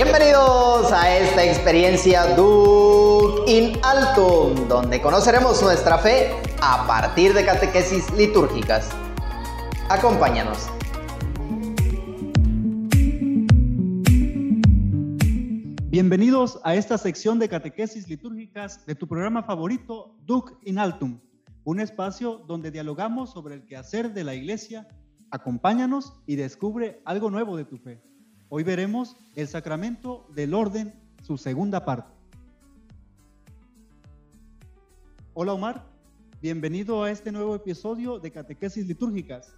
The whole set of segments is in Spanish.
Bienvenidos a esta experiencia Duc in Altum, donde conoceremos nuestra fe a partir de catequesis litúrgicas. Acompáñanos. Bienvenidos a esta sección de catequesis litúrgicas de tu programa favorito, Duc in Altum, un espacio donde dialogamos sobre el quehacer de la iglesia. Acompáñanos y descubre algo nuevo de tu fe. Hoy veremos el sacramento del orden, su segunda parte. Hola Omar, bienvenido a este nuevo episodio de Catequesis Litúrgicas.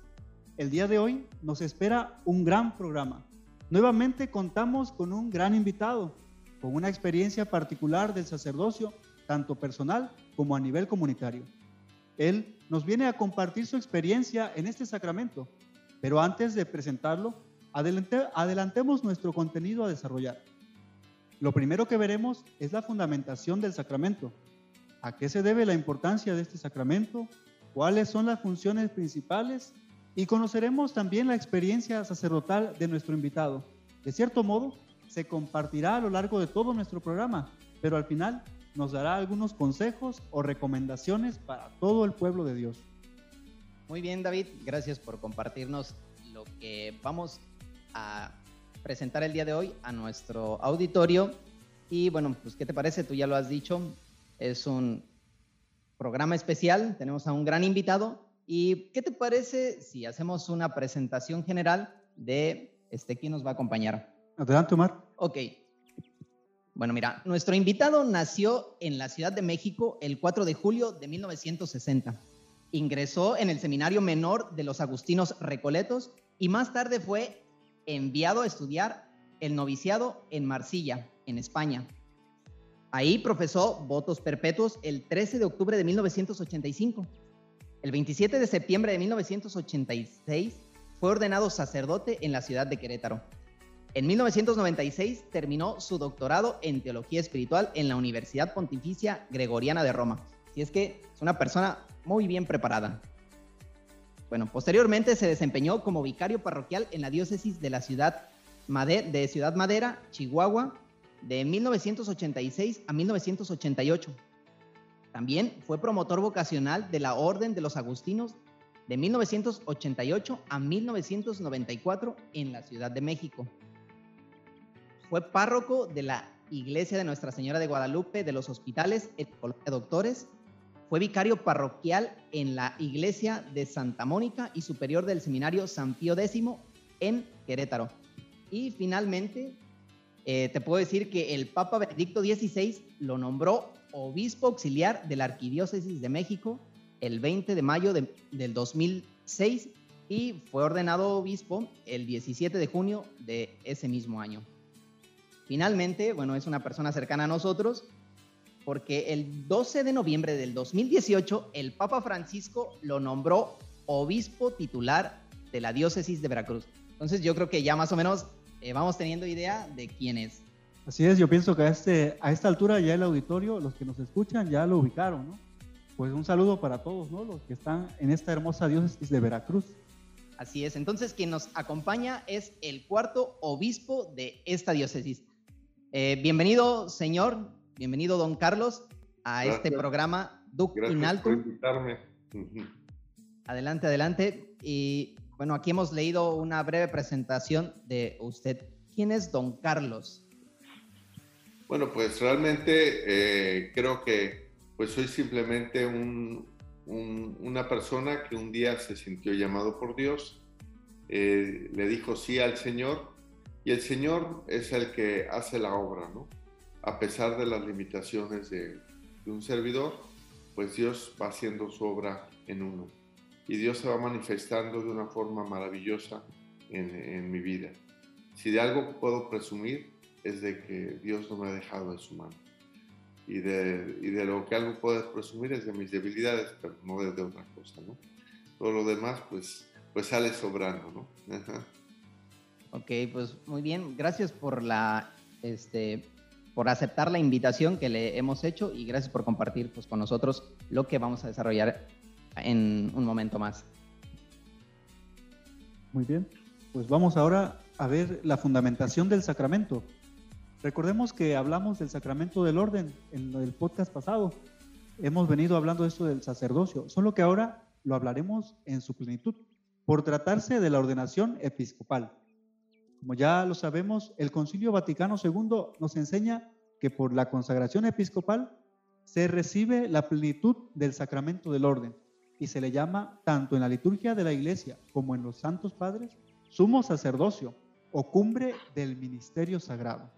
El día de hoy nos espera un gran programa. Nuevamente contamos con un gran invitado, con una experiencia particular del sacerdocio, tanto personal como a nivel comunitario. Él nos viene a compartir su experiencia en este sacramento, pero antes de presentarlo, adelantemos nuestro contenido a desarrollar. Lo primero que veremos es la fundamentación del sacramento. ¿A qué se debe la importancia de este sacramento? ¿Cuáles son las funciones principales? Y conoceremos también la experiencia sacerdotal de nuestro invitado. De cierto modo, se compartirá a lo largo de todo nuestro programa, pero al final nos dará algunos consejos o recomendaciones para todo el pueblo de Dios. Muy bien, David, gracias por compartirnos lo que vamos a presentar el día de hoy a nuestro auditorio. Y bueno, pues ¿qué te parece? Tú ya lo has dicho, es un programa especial, tenemos a un gran invitado. ¿Y qué te parece si hacemos una presentación general de este quién nos va a acompañar? Adelante, Omar. Ok. Bueno, mira, nuestro invitado nació en la Ciudad de México el 4 de julio de 1960. Ingresó en el Seminario Menor de los Agustinos Recoletos y más tarde fue enviado a estudiar el noviciado en Marsella, en España. Ahí profesó votos perpetuos el 13 de octubre de 1985. El 27 de septiembre de 1986 fue ordenado sacerdote en la ciudad de Querétaro. En 1996 terminó su doctorado en teología espiritual en la Universidad Pontificia Gregoriana de Roma. Y es que es una persona muy bien preparada. Bueno, posteriormente se desempeñó como vicario parroquial en la diócesis de la ciudad de Ciudad Madera, Chihuahua, de 1986 a 1988. También fue promotor vocacional de la Orden de los Agustinos de 1988 a 1994 en la Ciudad de México. Fue párroco de la Iglesia de Nuestra Señora de Guadalupe de los Hospitales de Doctores fue vicario parroquial en la iglesia de Santa Mónica y superior del seminario San Pío X en Querétaro. Y finalmente, eh, te puedo decir que el Papa Benedicto XVI lo nombró obispo auxiliar de la Arquidiócesis de México el 20 de mayo del 2006 y fue ordenado obispo el 17 de junio de ese mismo año. Finalmente, bueno, es una persona cercana a nosotros porque el 12 de noviembre del 2018 el Papa Francisco lo nombró obispo titular de la diócesis de Veracruz. Entonces yo creo que ya más o menos eh, vamos teniendo idea de quién es. Así es, yo pienso que a, este, a esta altura ya el auditorio, los que nos escuchan ya lo ubicaron, ¿no? Pues un saludo para todos, ¿no? Los que están en esta hermosa diócesis de Veracruz. Así es, entonces quien nos acompaña es el cuarto obispo de esta diócesis. Eh, bienvenido, señor, Bienvenido, don Carlos, a este programa Duc Gracias Por invitarme. Adelante, adelante. Y bueno, aquí hemos leído una breve presentación de usted. ¿Quién es don Carlos? Bueno, pues realmente eh, creo que pues soy simplemente una persona que un día se sintió llamado por Dios, eh, le dijo sí al Señor y el Señor es el que hace la obra, ¿no? A pesar de las limitaciones de, un servidor, pues Dios va haciendo su obra en uno. Y Dios se va manifestando de una forma maravillosa en, mi vida. Si de algo puedo presumir es de que Dios no me ha dejado en su mano. Y de, y de lo que algo puedo presumir es de mis debilidades, pero no de, otra cosa, ¿no? Todo lo demás, pues, pues sale sobrando, ¿no? Ok, pues muy bien. Gracias por la este, por aceptar la invitación que le hemos hecho y gracias por compartir pues, con nosotros lo que vamos a desarrollar en un momento más. Muy bien, pues vamos ahora a ver la fundamentación del sacramento. Recordemos que hablamos del sacramento del orden en el podcast pasado. Hemos venido hablando de esto del sacerdocio, solo que ahora lo hablaremos en su plenitud, por tratarse de la ordenación episcopal. Como ya lo sabemos, el Concilio Vaticano II nos enseña que por la consagración episcopal se recibe la plenitud del sacramento del orden y se le llama tanto en la liturgia de la iglesia como en los santos padres sumo sacerdocio o cumbre del ministerio sagrado.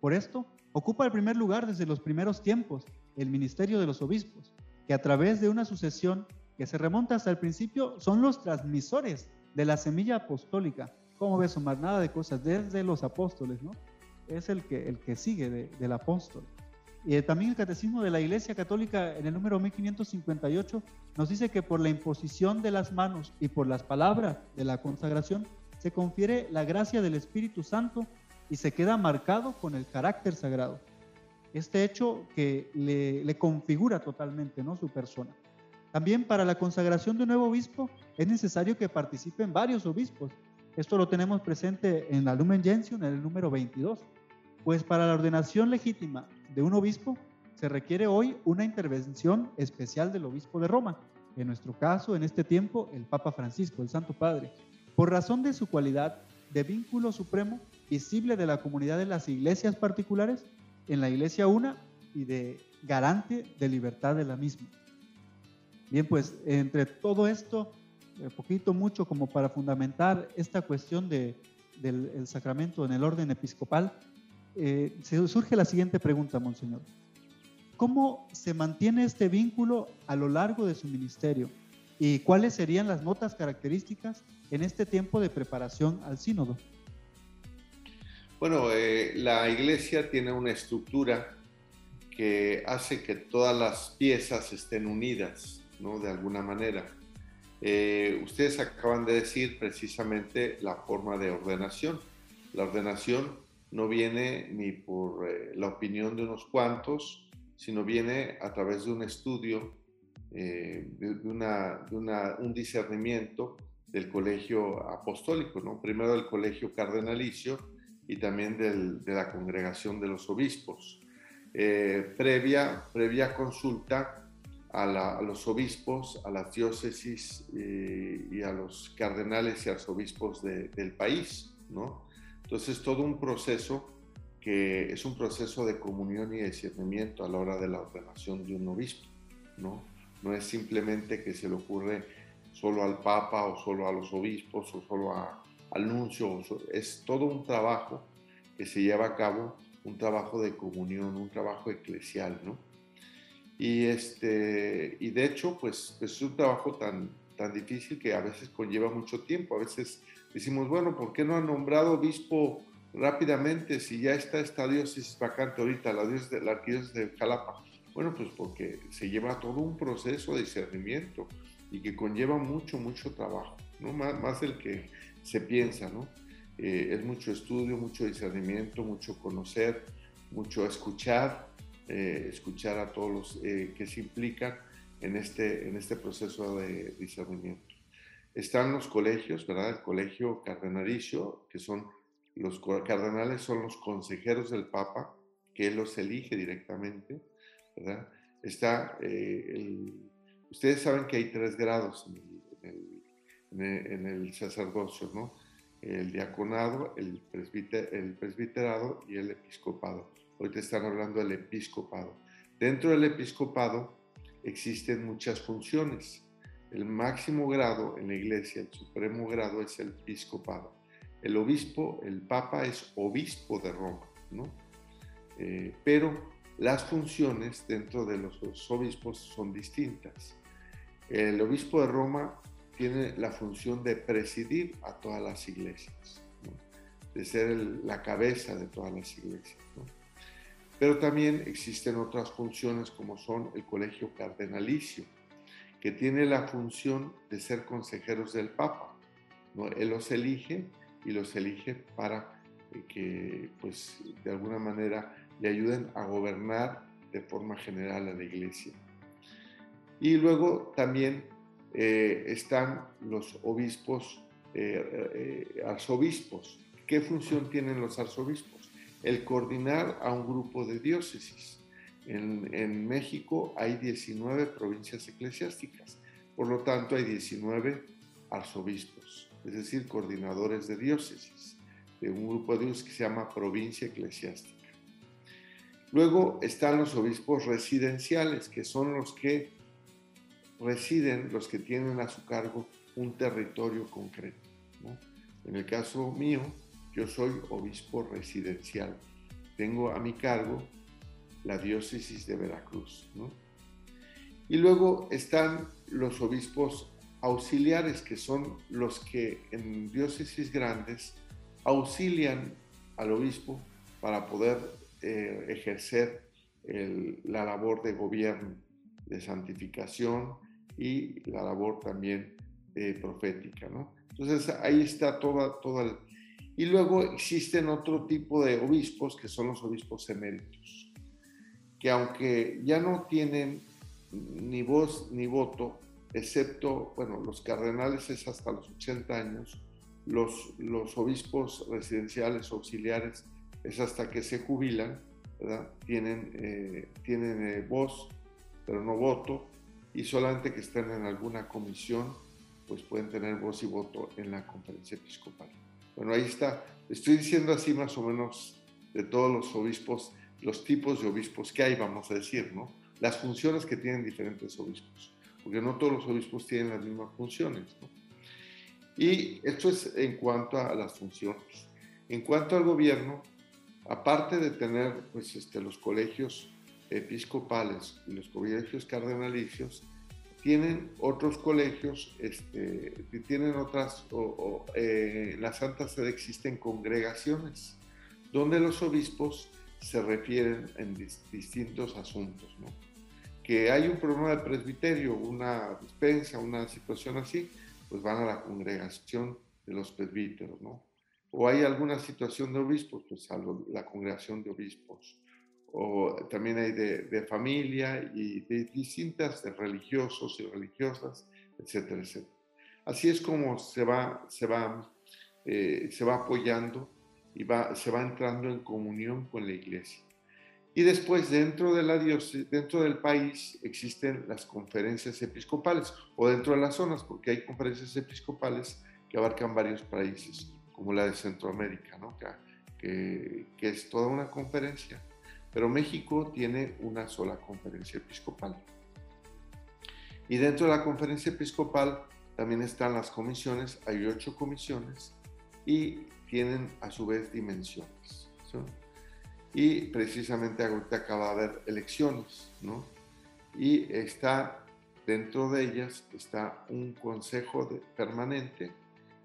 Por esto, ocupa el primer lugar desde los primeros tiempos el ministerio de los obispos, que a través de una sucesión que se remonta hasta el principio son los transmisores de la semilla apostólica. ¿Cómo ves, Omar? Nada de cosas desde los apóstoles, ¿no? Es el que, el que sigue del apóstol. Y también el Catecismo de la Iglesia Católica en el número 1558 nos dice que por la imposición de las manos y por las palabras de la consagración se confiere la gracia del Espíritu Santo y se queda marcado con el carácter sagrado. Este hecho que le, configura totalmente ¿no? su persona. También para la consagración de un nuevo obispo es necesario que participen varios obispos. Esto lo tenemos presente en la Lumen Gentium, en el número 22. Pues para la ordenación legítima de un obispo se requiere hoy una intervención especial del obispo de Roma. En nuestro caso, en este tiempo, el Papa Francisco, el Santo Padre. Por razón de su cualidad de vínculo supremo visible de la comunidad de las iglesias particulares en la iglesia una y de garante de libertad de la misma. Bien, pues entre todo esto, poquito, mucho como para fundamentar esta cuestión de, del sacramento en el orden episcopal, eh, se surge la siguiente pregunta, Monseñor. ¿Cómo se mantiene este vínculo a lo largo de su ministerio? ¿Y cuáles serían las notas características en este tiempo de preparación al sínodo? Bueno, eh, la iglesia tiene una estructura que hace que todas las piezas estén unidas, ¿no? De alguna manera. Eh, ustedes acaban de decir precisamente la forma de ordenación. La ordenación no viene ni por eh, la opinión de unos cuantos, sino viene a través de un estudio, de, una, un discernimiento del colegio apostólico, ¿no? Primero del colegio cardenalicio y también de la congregación de los obispos. Eh, previa consulta a, los obispos, a las diócesis eh, y a los cardenales y arzobispos del país, ¿no? Entonces, todo un proceso que es un proceso de comunión y discernimiento a la hora de la ordenación de un obispo, ¿no? No es simplemente que se le ocurre solo al Papa o solo a los obispos o solo al nuncio, es todo un trabajo que se lleva a cabo, un trabajo de comunión, un trabajo eclesial, ¿no? Y, este, y de hecho, pues, pues, es un trabajo tan, tan difícil que a veces conlleva mucho tiempo. A veces decimos, bueno, ¿por qué no han nombrado obispo rápidamente si ya está esta diócesis vacante ahorita, la, diócesis la arquidiócesis de Jalapa? Bueno, pues porque se lleva todo un proceso de discernimiento y que conlleva mucho, mucho trabajo, ¿no? Más, más del que se piensa, ¿no? Eh, es mucho estudio, mucho discernimiento, mucho conocer, mucho escuchar, eh, escuchar a todos los eh, que se implican en este, en este proceso de discernimiento. Están los colegios, ¿verdad? El colegio cardenalicio, que son los cardenales, son los consejeros del Papa, que él los elige directamente, ¿verdad? Está el Ustedes saben que hay tres grados en el, sacerdocio, ¿no? El diaconado, el, el presbiterado y el episcopado. Te están hablando del episcopado. Dentro del episcopado existen muchas funciones. El máximo grado en la iglesia, el supremo grado es el episcopado. El obispo, el papa es obispo de Roma, ¿no? Eh, pero las funciones dentro de los obispos son distintas. El obispo de Roma tiene la función de presidir a todas las iglesias, de ser la cabeza de todas las iglesias. Pero también existen otras funciones como son el colegio cardenalicio, que tiene la función de ser consejeros del Papa. Él los elige y los elige para que, pues, de alguna manera le ayuden a gobernar de forma general a la iglesia. Y luego también eh, están los obispos, eh, eh, arzobispos. ¿Qué función tienen los arzobispos? El coordinar a un grupo de diócesis. En, México hay 19 provincias eclesiásticas, por lo tanto hay 19 arzobispos, es decir, coordinadores de diócesis, de un grupo de diócesis que se llama provincia eclesiástica. Luego están los obispos residenciales, que son los que residen, los que tienen a su cargo un territorio concreto. En el caso mío, yo soy obispo residencial. Tengo a mi cargo la diócesis de Veracruz. Y luego están los obispos auxiliares, que son los que en diócesis grandes auxilian al obispo para poder eh, ejercer la labor de gobierno, de santificación y la labor también eh, profética. Entonces ahí está toda, toda. Y luego existen otro tipo de obispos que son los obispos eméritos, que aunque ya no tienen ni voz ni voto, excepto, bueno, los cardenales es hasta los 80 años, los, los obispos residenciales auxiliares es hasta que se jubilan. Tienen, eh, tienen eh, voz, pero no voto, y solamente que estén en alguna comisión, pues pueden tener voz y voto en la conferencia episcopal. Bueno, ahí está. Estoy diciendo así más o menos de todos los obispos, los tipos de obispos que hay, vamos a decir, ¿no? Las funciones que tienen diferentes obispos, porque no todos los obispos tienen las mismas funciones, ¿no? Y esto es en cuanto a las funciones. En cuanto al gobierno, aparte de tener pues, este, los colegios episcopales y los colegios cardenalicios, tienen otros colegios, este, tienen otras, o, eh, la Santa Sede existen congregaciones donde los obispos se refieren en distintos asuntos, ¿no? Que hay un problema de presbiterio, una dispensa, una situación así, pues van a la congregación de los presbíteros, ¿no? o hay alguna situación de obispos, pues a la congregación de obispos. O también hay de, familia y de distintas, de religiosos y religiosas, etcétera, etcétera. Así es como se va, se va, eh, se va apoyando y va, se va entrando en comunión con la iglesia. Y después dentro de la diócesis, dentro del país existen las conferencias episcopales o dentro de las zonas, porque hay conferencias episcopales que abarcan varios países como la de Centroamérica, ¿no? que, que, es toda una conferencia. Pero México tiene una sola conferencia episcopal. Y dentro de la conferencia episcopal también están las comisiones, hay ocho comisiones y tienen a su vez dimensiones. Y precisamente acaba de haber elecciones, ¿no? Y está, dentro de ellas está un consejo permanente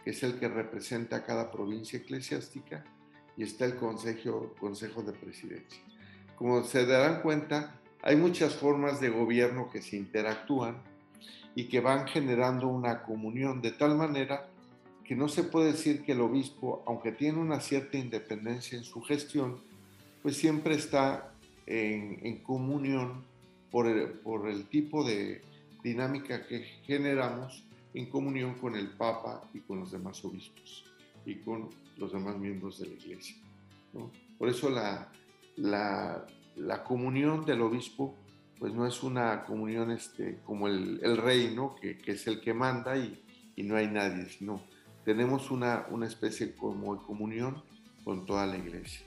que es el que representa a cada provincia eclesiástica, y está el consejo, consejo de Presidencia. Como se darán cuenta, hay muchas formas de gobierno que se interactúan y que van generando una comunión de tal manera que no se puede decir que el obispo, aunque tiene una cierta independencia en su gestión, pues siempre está en, en comunión por el, por el tipo de dinámica que generamos en comunión con el Papa y con los demás obispos y con los demás miembros de la Iglesia. Por eso la, la, la, comunión del obispo pues no es una comunión este, como el, el rey, que, que, es el que manda y, y, no hay nadie, sino tenemos una, una especie como de comunión con toda la iglesia.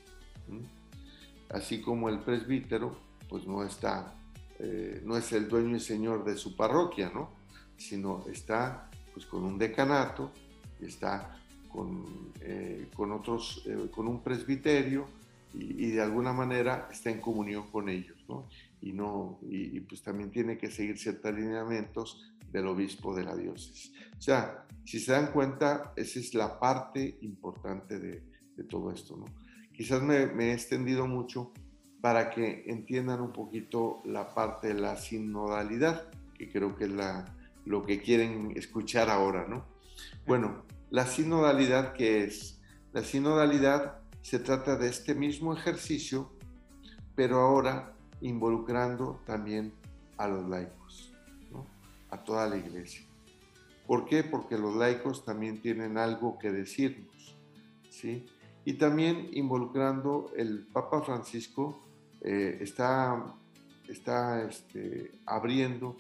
Así como el presbítero, pues no está, eh, no es el dueño y señor de su parroquia, ¿no? sino está pues, con un decanato, está con, eh, con otros, eh, con un presbiterio y, de alguna manera está en comunión con ellos, ¿no? Y, no, y, pues también tiene que seguir ciertos alineamientos del obispo de la diócesis. O sea, si se dan cuenta, esa es la parte importante de, de todo esto, ¿no? Quizás me, me, he extendido mucho para que entiendan un poquito la parte de la sinodalidad, que creo que es la, lo que quieren escuchar ahora, ¿no? Bueno, la sinodalidad, ¿qué es? La sinodalidad se trata de este mismo ejercicio, pero ahora involucrando también a los laicos, ¿no? a toda la iglesia. ¿Por qué? Porque los laicos también tienen algo que decirnos, ¿sí? y también involucrando el Papa Francisco eh, está, está este, abriendo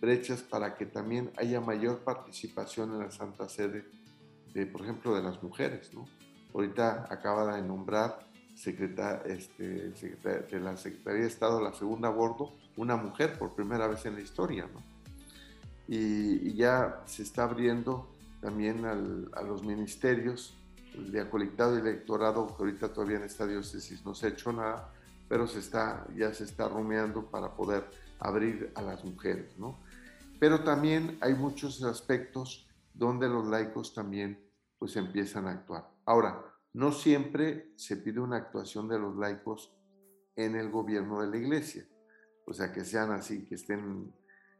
brechas para que también haya mayor participación en la Santa Sede, de, por ejemplo, de las mujeres. ¿no? Ahorita acaba de nombrar secretaria, este, de la Secretaría de Estado, la segunda a bordo, una mujer por primera vez en la historia. ¿no? Y, ya se está abriendo también a los ministerios, de acolitado y electorado, que ahorita todavía en esta diócesis no se ha hecho nada, pero se está, ya se está rumeando para poder abrir a las mujeres, ¿no? Pero también hay muchos aspectos donde los laicos también pues empiezan a actuar. Ahora, no siempre se pide una actuación de los laicos en el gobierno de la iglesia, o sea, que sean así, que estén,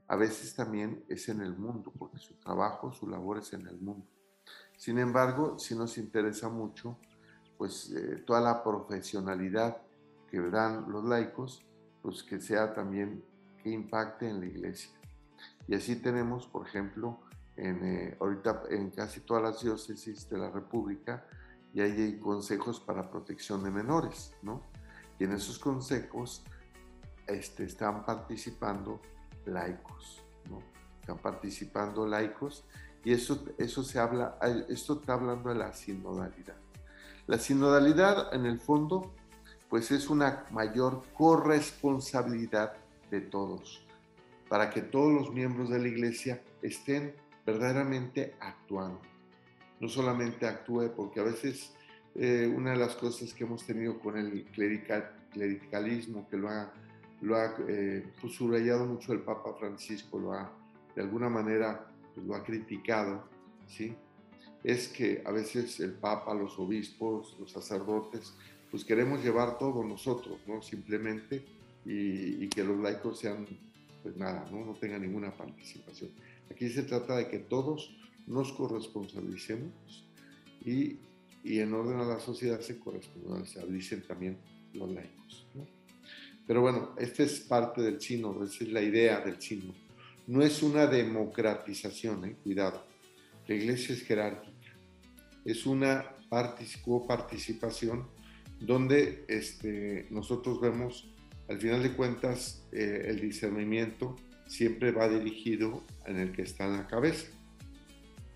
a veces también es en el mundo, porque su trabajo, su labor es en el mundo. Sin embargo, si nos interesa mucho, pues eh, toda la profesionalidad que dan los laicos, pues que sea también que impacte en la iglesia. Y así tenemos, por ejemplo, en, eh, ahorita en casi todas las diócesis de la República, y hay consejos para protección de menores, ¿no? Y en esos consejos este, están participando laicos, ¿no? Están participando laicos y eso, eso se habla, esto está hablando de la sinodalidad. La sinodalidad, en el fondo, pues es una mayor corresponsabilidad de todos, para que todos los miembros de la iglesia estén verdaderamente actuando no solamente actúe, porque a veces eh, una de las cosas que hemos tenido con el clericalismo, que lo ha, lo ha eh, pues, subrayado mucho el Papa Francisco, lo ha, de alguna manera pues, lo ha criticado, ¿sí? es que a veces el Papa, los obispos, los sacerdotes, pues queremos llevar todo nosotros, ¿no? Simplemente, y, que los laicos sean, pues nada, ¿no? no tengan ninguna participación. Aquí se trata de que todos nos corresponsalicemos y, y en orden a la sociedad se corresponsabilicen también los laicos. Pero bueno, esta es parte del chino, esa es la idea del chino. No es una democratización, ¿eh? cuidado. La iglesia es jerárquica. Es una participación donde este, nosotros vemos, al final de cuentas, eh, el discernimiento siempre va dirigido en el que está en la cabeza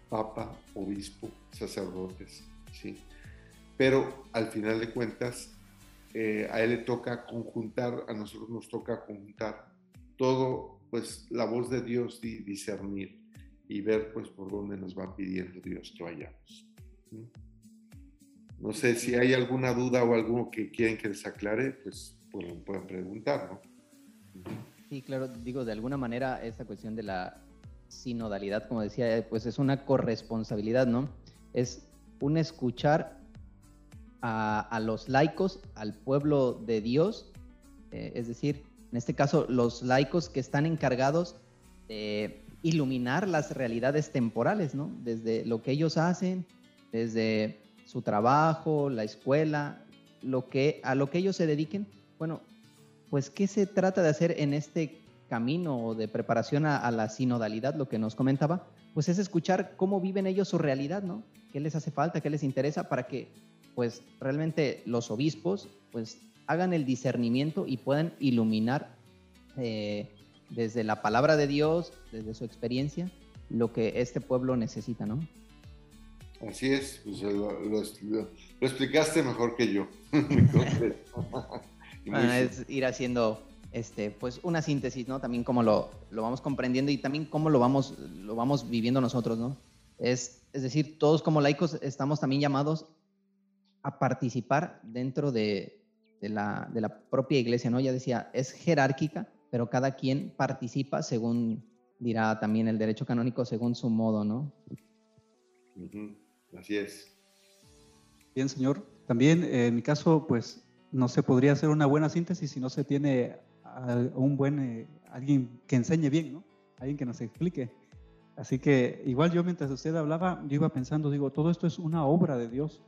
papa, obispo, sacerdotes, ¿sí? Pero al final de cuentas, eh, a él le toca conjuntar, a nosotros nos toca conjuntar todo, pues la voz de Dios, discernir y ver pues por dónde nos va pidiendo Dios que vayamos. No sé si hay alguna duda o algo que quieren que les aclare, pues, pues pueden preguntar, ¿no? Sí, claro, digo, de alguna manera esta cuestión de la sinodalidad, como decía, pues es una corresponsabilidad, ¿no? Es un escuchar a, los laicos, al pueblo de Dios, eh, es decir, en este caso, los laicos que están encargados de iluminar las realidades temporales, ¿no? Desde lo que ellos hacen, desde su trabajo, la escuela, lo que, a lo que ellos se dediquen. Bueno, pues, ¿qué se trata de hacer en este camino de preparación a, la sinodalidad, lo que nos comentaba, pues es escuchar cómo viven ellos su realidad, ¿no? ¿Qué les hace falta? ¿Qué les interesa? Para que, pues, realmente los obispos, pues, hagan el discernimiento y puedan iluminar eh, desde la palabra de Dios, desde su experiencia, lo que este pueblo necesita, ¿no? Así es, pues, lo, explicaste mejor que yo. es ir haciendo este, pues una síntesis, ¿no? También cómo lo, lo, vamos comprendiendo y también cómo lo vamos, lo vamos viviendo nosotros, ¿no? Es, es decir, todos como laicos estamos también llamados a participar dentro de, de, la, de, la, propia iglesia, ¿no? Ya decía, es jerárquica, pero cada quien participa según, dirá también el derecho canónico, según su modo, ¿no? Así es. Bien, señor. También en mi caso, pues no se podría hacer una buena síntesis si no se tiene un buen, eh, alguien que enseñe bien, ¿no? Alguien que nos explique. Así que igual yo mientras usted hablaba, yo iba pensando, digo, todo esto es una obra de Dios.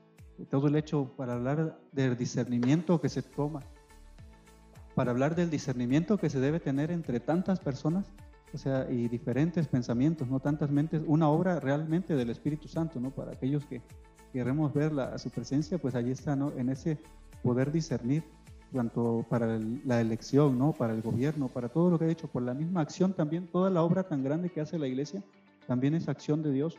Todo el hecho para hablar del discernimiento que se toma, para hablar del discernimiento que se debe tener entre tantas personas, o sea, y diferentes pensamientos, no tantas mentes, una obra realmente del Espíritu Santo, ¿no? Para aquellos que, queremos ver la, su presencia, pues allí está, ¿no? En ese poder discernir, tanto para la elección, ¿no? Para el gobierno, para todo lo que ha hecho, por la misma acción también, toda la obra tan grande que hace la iglesia, también es acción de Dios,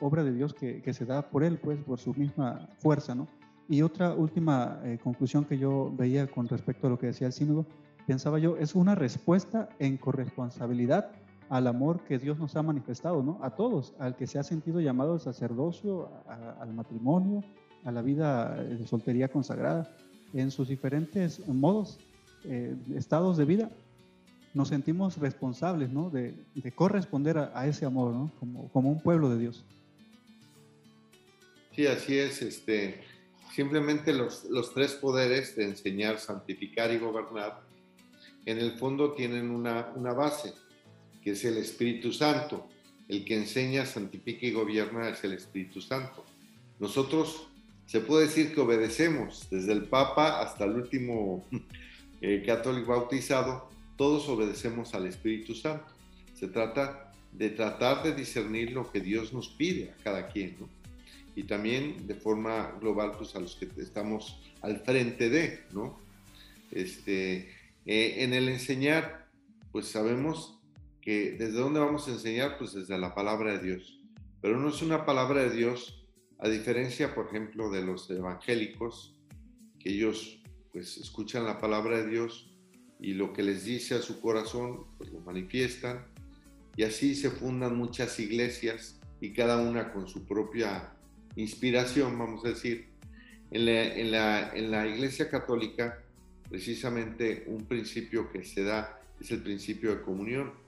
obra de Dios que, que se da por Él, pues, por su misma fuerza, ¿no? Y otra última eh, conclusión que yo veía con respecto a lo que decía el sínodo, pensaba yo, es una respuesta en corresponsabilidad al amor que Dios nos ha manifestado, ¿no? A todos, al que se ha sentido llamado al sacerdocio, al matrimonio, a la vida de soltería consagrada, en sus diferentes modos, eh, estados de vida, nos sentimos responsables, ¿no? De, corresponder a, ese amor, ¿no? Como, como un pueblo de Dios. Sí, así es. Este, simplemente los, los tres poderes de enseñar, santificar y gobernar, en el fondo tienen una, una base que es el Espíritu Santo. El que enseña, santifica y gobierna es el Espíritu Santo. Nosotros se puede decir que obedecemos, desde el Papa hasta el último eh, católico bautizado, todos obedecemos al Espíritu Santo. Se trata de tratar de discernir lo que Dios nos pide a cada quien, ¿no? Y también de forma global, pues a los que estamos al frente de, ¿no? Este, eh, en el enseñar, pues sabemos que desde dónde vamos a enseñar, pues desde la palabra de Dios. Pero no es una palabra de Dios, a diferencia, por ejemplo, de los evangélicos, que ellos pues escuchan la palabra de Dios y lo que les dice a su corazón, pues lo manifiestan. Y así se fundan muchas iglesias y cada una con su propia inspiración, vamos a decir. En la, en la, en la iglesia católica, precisamente un principio que se da es el principio de comunión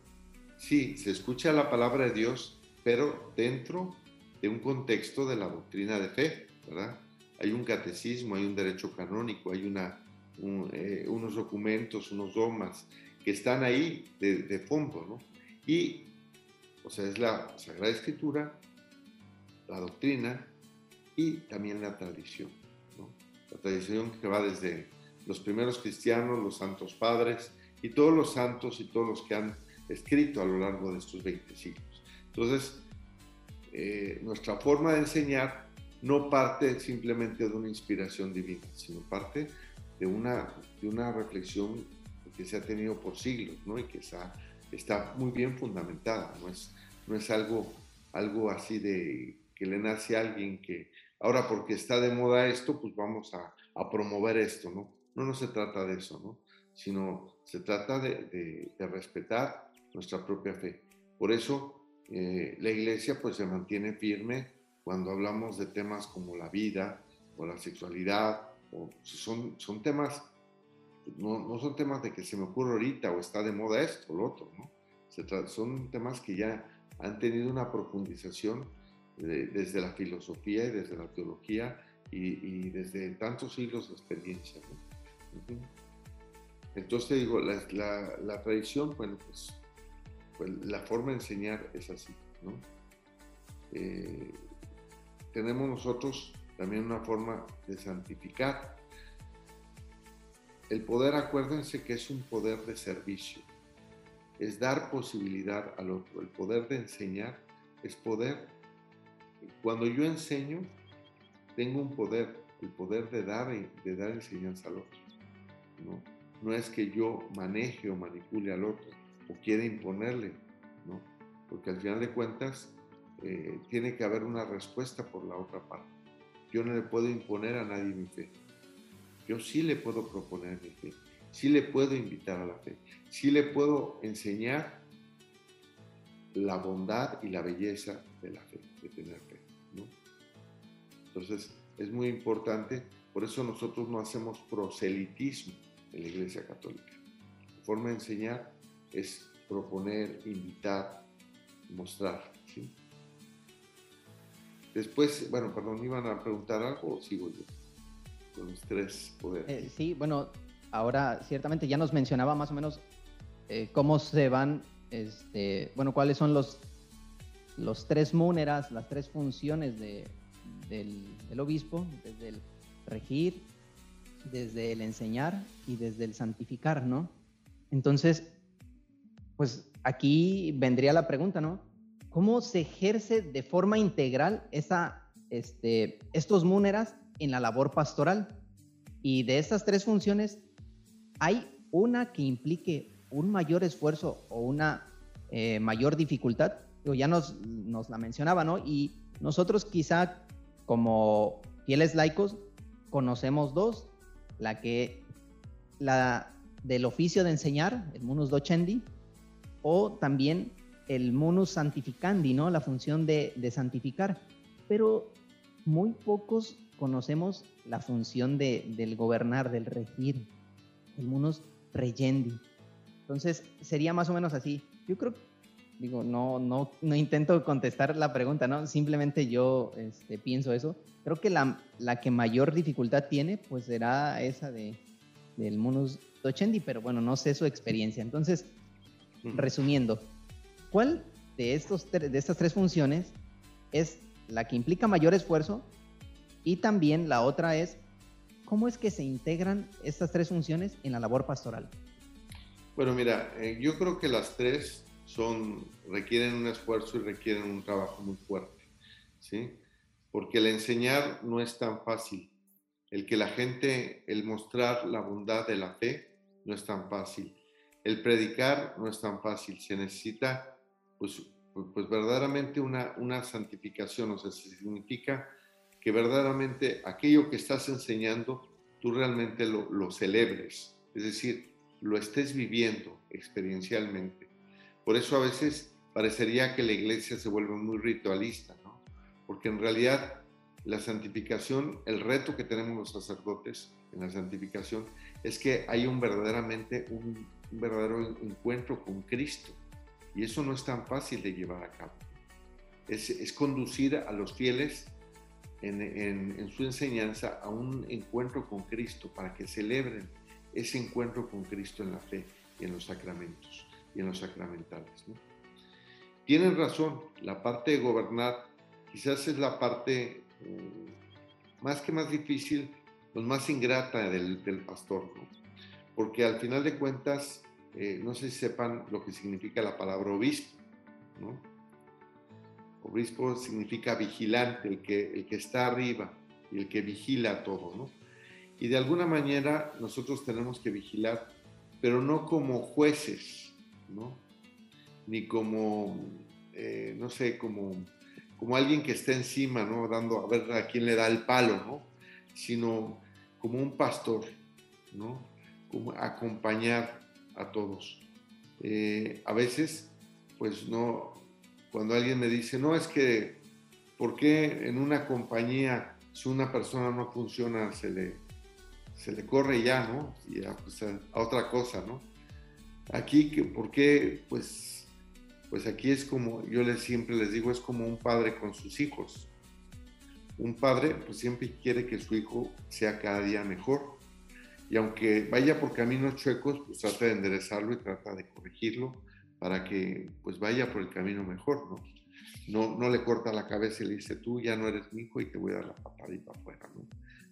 sí, se escucha la palabra de Dios, pero dentro de un contexto de la doctrina de fe, ¿verdad? Hay un catecismo, hay un derecho canónico, hay una, eh, unos documentos, unos dogmas que están ahí de, fondo, ¿no? Y, o sea, es la Sagrada Escritura, la doctrina y también la tradición, ¿no? La tradición que va desde los primeros cristianos, los santos padres y todos los santos y todos los que han escrito a lo largo de estos 20 siglos. Entonces, eh, nuestra forma de enseñar no parte simplemente de una inspiración divina, sino parte de una, de una reflexión que se ha tenido por siglos ¿no? y que está, está muy bien fundamentada. No es, no es algo, algo así de que le nace a alguien que ahora porque está de moda esto, pues vamos a, a promover esto. ¿no? no, no se trata de eso, ¿no? sino se trata de, de, de respetar nuestra propia fe. Por eso eh, la iglesia pues se mantiene firme cuando hablamos de temas como la vida o la sexualidad, o son, son temas, no, no son temas de que se me ocurre ahorita o está de moda esto o lo otro, ¿no? Se son temas que ya han tenido una profundización desde la filosofía y desde la teología y, desde tantos siglos de experiencia. ¿no? Entonces digo, la, la, la, tradición, bueno, pues la forma de enseñar es así, ¿no? Eh, tenemos nosotros también una forma de santificar. El poder, acuérdense que es un poder de servicio, es dar posibilidad al otro. El poder de enseñar es poder. Cuando yo enseño, tengo un poder, el poder de dar, de dar enseñanza al otro. no es que yo maneje o manipule al otro, o quiere imponerle, ¿no? Porque al final de cuentas eh, tiene que haber una respuesta por la otra parte. Yo no le puedo imponer a nadie mi fe. Yo sí le puedo proponer mi fe, sí le puedo invitar a la fe, sí le puedo enseñar la bondad y la belleza de la fe, de tener fe. ¿no? Entonces es muy importante, por eso nosotros no hacemos proselitismo en la Iglesia Católica. La forma de enseñar es proponer, invitar, mostrar. Después, bueno, perdón, ¿iban a preguntar algo sigo yo con los tres poderes? Eh, sí, bueno, ahora ciertamente ya nos mencionaba más o menos eh, cómo se van, este, bueno, cuáles son los, los tres múneras, las tres funciones de, del, del obispo, desde el regir, desde el enseñar y desde el santificar, ¿no? Entonces, pues aquí vendría la pregunta, ¿no? ¿Cómo se ejerce de forma integral este, estos múneras en la labor pastoral. Y de estas tres funciones, hay una que implique un mayor esfuerzo o una eh, mayor dificultad. ya nos, nos la mencionaba, ¿no? Y nosotros quizá como fieles laicos conocemos dos, la que la del oficio de enseñar, el munus docendi, o también el munus santificandi, ¿no? La función de, de santificar. Pero muy pocos conocemos la función de, del gobernar, del regir, el munus regendi. Entonces, sería más o menos así. Yo creo, digo, no, no, no intento contestar la pregunta, ¿no? Simplemente yo este, pienso eso. Creo que la, la, que mayor dificultad tiene, pues será esa de, del munus docendi, pero bueno, no sé su experiencia. Entonces, resumiendo, ¿cuál de, estos, de estas tres funciones es la que implica mayor esfuerzo y también la otra es cómo es que se integran estas tres funciones en la labor pastoral. Bueno, mira, eh, yo creo que las tres son, requieren un esfuerzo y requieren un trabajo muy fuerte, ¿sí? Porque el enseñar no es tan fácil. El que la gente, el mostrar la bondad de la fe no es tan fácil. El predicar no es tan fácil. Se necesita, pues, pues, verdaderamente una, una santificación, o sea, significa que verdaderamente aquello que estás enseñando, tú realmente lo, lo celebres, es decir, lo estés viviendo experiencialmente. Por eso a veces parecería que la iglesia se vuelve muy ritualista, ¿no? Porque en realidad la santificación, el reto que tenemos los sacerdotes en la santificación es que hay un verdaderamente un, un verdadero encuentro con Cristo. Y eso no es tan fácil de llevar a cabo. Es, es conducir a los fieles en, su enseñanza a un encuentro con Cristo para que celebren ese encuentro con Cristo en la fe y en los sacramentos y en los sacramentales. Tienen razón, la parte de gobernar quizás es la parte um, más que más difícil, pues más ingrata del, del pastor. Porque al final de cuentas, eh, no sé si sepan lo que significa la palabra obispo, ¿no? Obispo significa vigilante, el que, el que está arriba el que vigila todo, ¿no? Y de alguna manera nosotros tenemos que vigilar, pero no como jueces, ¿no? Ni como, eh, no sé, como, como alguien que está encima, ¿no? Dando a ver a quién le da el palo, ¿no? Sino como un pastor, ¿no? Acompañar a todos. Eh, a veces, pues no, cuando alguien me dice, no, es que, ¿por qué en una compañía, si una persona no funciona, se le, se le corre ya, ¿no? Y a, pues, a, otra cosa, ¿no? Aquí, ¿por qué? Pues, pues aquí es como, yo les, siempre les digo, es como un padre con sus hijos. Un padre, pues siempre quiere que su hijo sea cada día mejor. Y aunque vaya por caminos chuecos, pues trata de enderezarlo y trata de corregirlo para que pues vaya por el camino mejor, ¿no? No, no le corta la cabeza y le dice, tú ya no eres mi hijo y te voy a dar la para afuera, ¿no?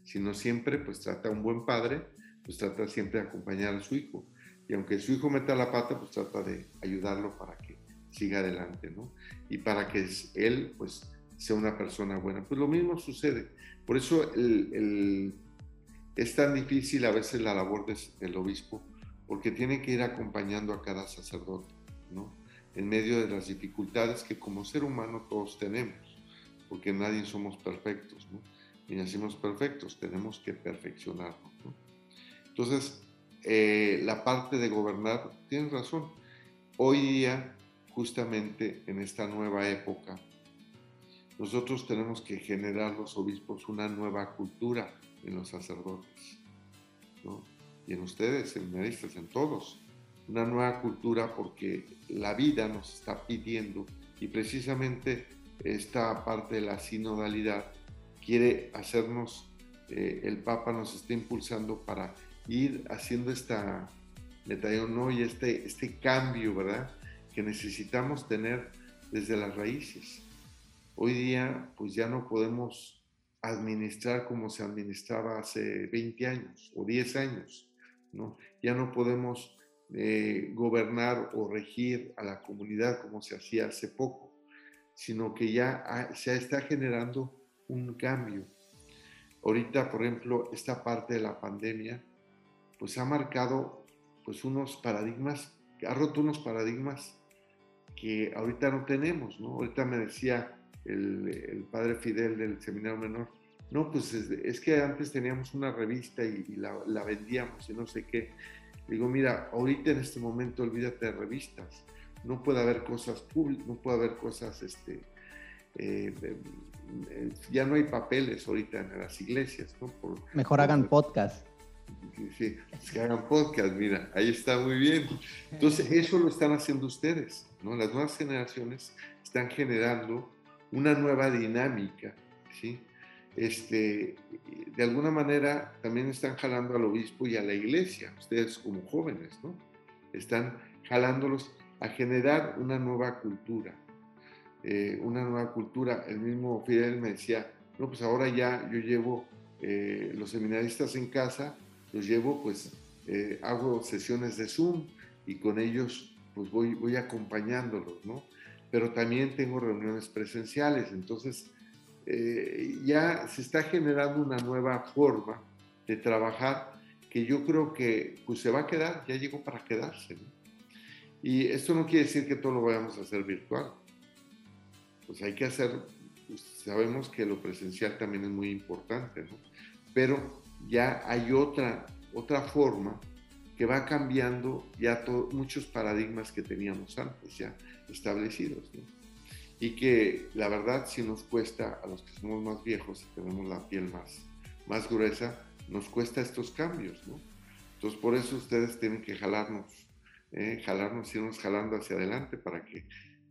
Sino siempre, pues trata a un buen padre, pues trata siempre de acompañar a su hijo. Y aunque su hijo meta la pata, pues trata de ayudarlo para que siga adelante, ¿no? Y para que él, pues, sea una persona buena. Pues lo mismo sucede. Por eso el, el, es tan difícil a veces la labor de, del obispo, porque tiene que ir acompañando a cada sacerdote. ¿no? En medio de las dificultades que como ser humano todos tenemos, porque nadie somos perfectos, ¿no? Ni nacimos perfectos, tenemos que perfeccionarnos, ¿no? Entonces, eh, la parte de gobernar, tienes razón, hoy día, justamente en esta nueva época, nosotros tenemos que generar los obispos una nueva cultura en los sacerdotes, ¿no? Y en ustedes, seminaristas, en todos, una nueva cultura porque la vida nos está pidiendo y precisamente esta parte de la sinodalidad quiere hacernos, eh, el Papa nos está impulsando para ir haciendo esta ¿no? y este, este cambio, ¿verdad? Que necesitamos tener desde las raíces. Hoy día, pues ya no podemos administrar como se administraba hace 20 años o 10 años, ¿no? Ya no podemos eh, gobernar o regir a la comunidad como se hacía hace poco, sino que ya se está generando un cambio. Ahorita, por ejemplo, esta parte de la pandemia, pues ha marcado pues unos paradigmas, ha roto unos paradigmas que ahorita no tenemos, ¿no? Ahorita me decía el, padre Fidel del Seminario Menor, no, pues es, que antes teníamos una revista y, la, la, vendíamos y no sé qué. Digo, mira, ahorita en este momento olvídate de revistas, no puede haber cosas públicas, no puede haber cosas, este, eh, eh, ya no hay papeles ahorita en las iglesias, ¿no? Mejor hagan podcast. Sí, que hagan podcast, mira, ahí está muy bien. Entonces, eso lo están haciendo ustedes, ¿no? Las nuevas generaciones están generando una nueva dinámica, ¿sí? Este, de alguna manera también están jalando al obispo y a la iglesia, ustedes como jóvenes, ¿no? Están jalándolos a generar una nueva cultura, eh, una nueva cultura. El mismo Fidel me decía, no, pues ahora ya yo llevo eh, los seminaristas en casa, los llevo, pues eh, hago sesiones de Zoom y con ellos pues voy, voy acompañándolos, ¿no? Pero también tengo reuniones presenciales, entonces ya se está generando una nueva forma de trabajar que yo creo que pues se va a quedar, ya llegó para quedarse, ¿no? Y esto no quiere decir que todo lo vayamos a hacer virtual. Pues hay que hacer, pues, sabemos que lo presencial también es muy importante, ¿no? Pero ya hay otra, otra forma que va cambiando ya muchos paradigmas que teníamos antes ya establecidos, ¿no? Y que la verdad si nos cuesta, a los que somos más viejos y tenemos la piel más, más gruesa, nos cuesta estos cambios, ¿no? Entonces por eso ustedes tienen que jalarnos ¿eh? jalarnos, irnos jalando hacia adelante para que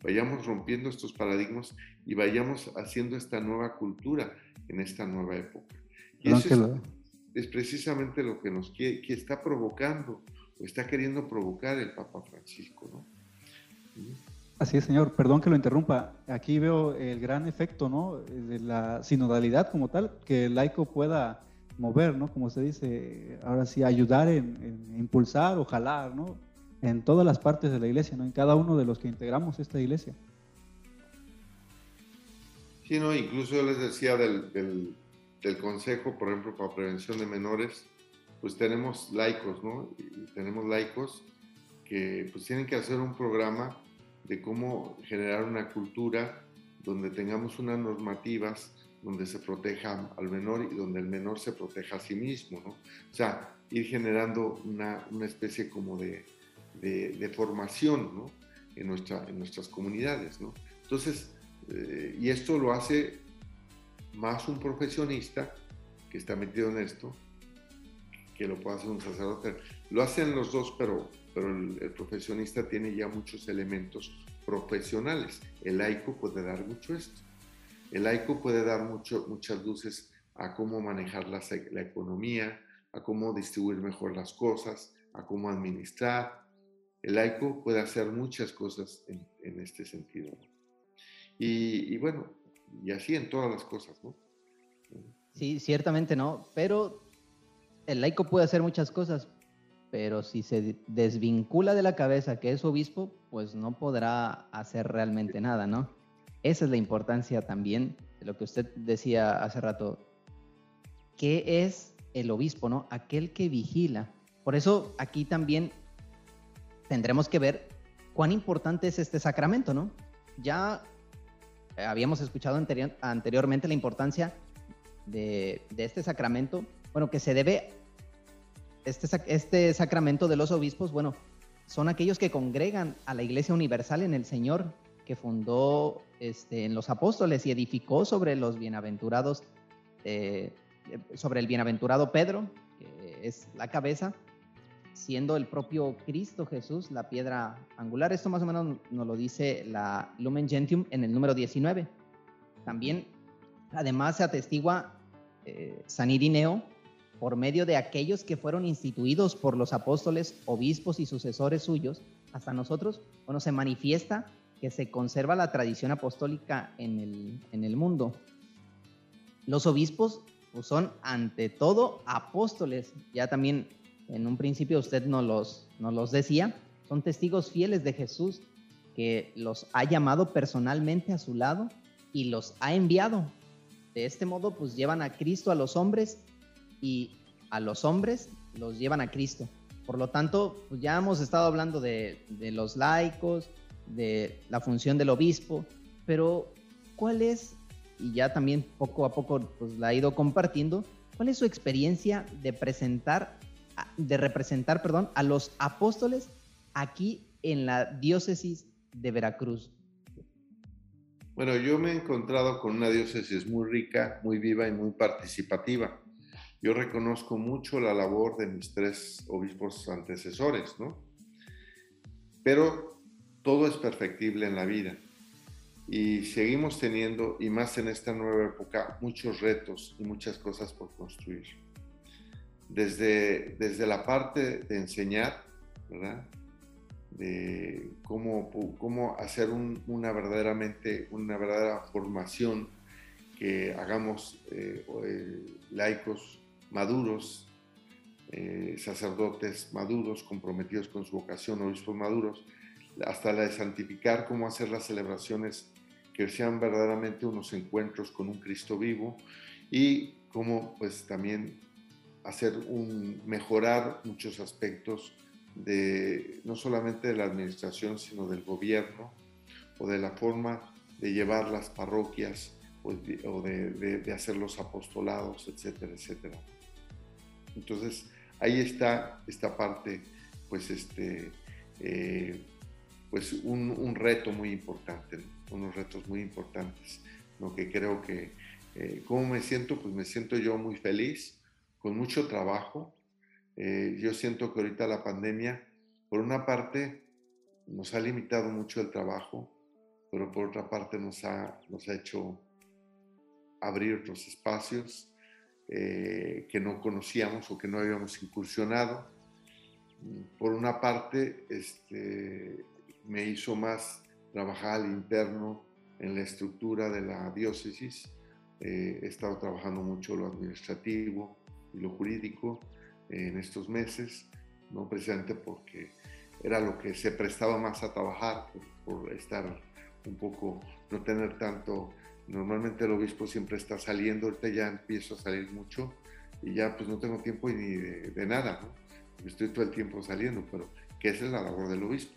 vayamos rompiendo estos paradigmas y vayamos haciendo esta nueva cultura en esta nueva época. Y eso es, precisamente lo que nos que está provocando o está queriendo provocar el Papa Francisco, ¿no? Así es, señor. Perdón que lo interrumpa. Aquí veo el gran efecto, ¿no? De la sinodalidad como tal, que el laico pueda mover, ¿no? Como se dice, ahora sí, ayudar en, impulsar o jalar, ¿no? en todas las partes de la iglesia, ¿no? en cada uno de los que integramos esta iglesia. Sí, no, incluso yo les decía del, del, Consejo, por ejemplo, para prevención de menores, pues tenemos laicos, ¿no? Tenemos laicos que pues tienen que hacer un programa de cómo generar una cultura donde tengamos unas normativas donde se proteja al menor y donde el menor se proteja a sí mismo, ¿no? O sea, ir generando una, una especie como de, de, formación ¿no? en, nuestra, en nuestras comunidades. ¿no? Entonces, eh, y esto lo hace más un profesionista que está metido en esto, que lo puede hacer un sacerdote. Lo hacen los dos, pero, pero el, profesionista tiene ya muchos elementos profesionales. El laico puede dar mucho esto. El laico puede dar mucho, muchas luces a cómo manejar la, la economía, a cómo distribuir mejor las cosas, a cómo administrar, el laico puede hacer muchas cosas en, este sentido. Y, bueno, y así en todas las cosas, ¿no? Sí, ciertamente no, pero el laico puede hacer muchas cosas, pero si se desvincula de la cabeza que es obispo, pues no podrá hacer realmente nada, ¿no? Esa es la importancia también de lo que usted decía hace rato. ¿Qué es el obispo, no? Aquel que vigila. Por eso aquí también tendremos que ver cuán importante es este sacramento, ¿no? Ya habíamos escuchado anteriormente la importancia de, este sacramento, bueno, que se debe, este, este sacramento de los obispos, bueno, son aquellos que congregan a la Iglesia Universal en el Señor, que fundó este, en los apóstoles y edificó sobre los bienaventurados, eh, sobre el bienaventurado Pedro, que es la cabeza, siendo el propio Cristo Jesús la piedra angular. Esto más o menos nos lo dice la Lumen Gentium en el número 19. También, además, se atestigua eh, San Irineo por medio de aquellos que fueron instituidos por los apóstoles, obispos y sucesores suyos, hasta nosotros, bueno, se manifiesta que se conserva la tradición apostólica en el, en el mundo. Los obispos pues, son ante todo apóstoles, ya también en un principio usted nos los, nos los decía, son testigos fieles de Jesús que los ha llamado personalmente a su lado y los ha enviado. de este modo pues llevan a Cristo a los hombres y a los hombres los llevan a Cristo. Por lo tanto, pues ya hemos estado hablando de, de los laicos, de la función del obispo, pero ¿cuál es, y ya también poco a poco pues la ha ido compartiendo, cuál es su experiencia de presentar, de representar, perdón, a los apóstoles aquí en la diócesis de Veracruz? Bueno, yo me he encontrado con una diócesis muy rica, muy viva y muy participativa. Yo reconozco mucho la labor de mis tres obispos antecesores, ¿no? Pero todo es perfectible en la vida y seguimos teniendo, y más en esta nueva época, muchos retos y muchas cosas por construir. Desde, desde la parte de enseñar, ¿verdad? de cómo, cómo hacer una verdaderamente una verdadera formación que hagamos eh, eh, laicos maduros, eh, sacerdotes maduros, comprometidos con su vocación, obispos maduros, hasta la de santificar, cómo hacer las celebraciones que sean verdaderamente unos encuentros con un Cristo vivo y cómo pues también hacer un, mejorar muchos aspectos de no solamente de la administración, sino del gobierno o de la forma de llevar las parroquias o de, hacer los apostolados, etcétera, etcétera. Entonces, ahí está esta parte, pues, este, eh, pues un, reto muy importante, unos retos muy importantes, lo que creo que, eh, ¿cómo me siento? Pues me siento yo muy feliz, con mucho trabajo, eh, yo siento que ahorita la pandemia, por una parte, nos ha limitado mucho el trabajo, pero por otra parte nos ha, nos ha hecho abrir otros espacios eh, que no conocíamos o que no habíamos incursionado. Por una parte, este, me hizo más trabajar al interno en la estructura de la diócesis. Eh, he estado trabajando mucho lo administrativo y lo jurídico en estos meses, ¿no? precisamente porque era lo que se prestaba más a trabajar, por, estar un poco, no tener tanto, normalmente el obispo siempre está saliendo, ahorita ya empiezo a salir mucho y ya pues no tengo tiempo ni de, nada, ¿no? estoy todo el tiempo saliendo, pero que esa es la labor del obispo.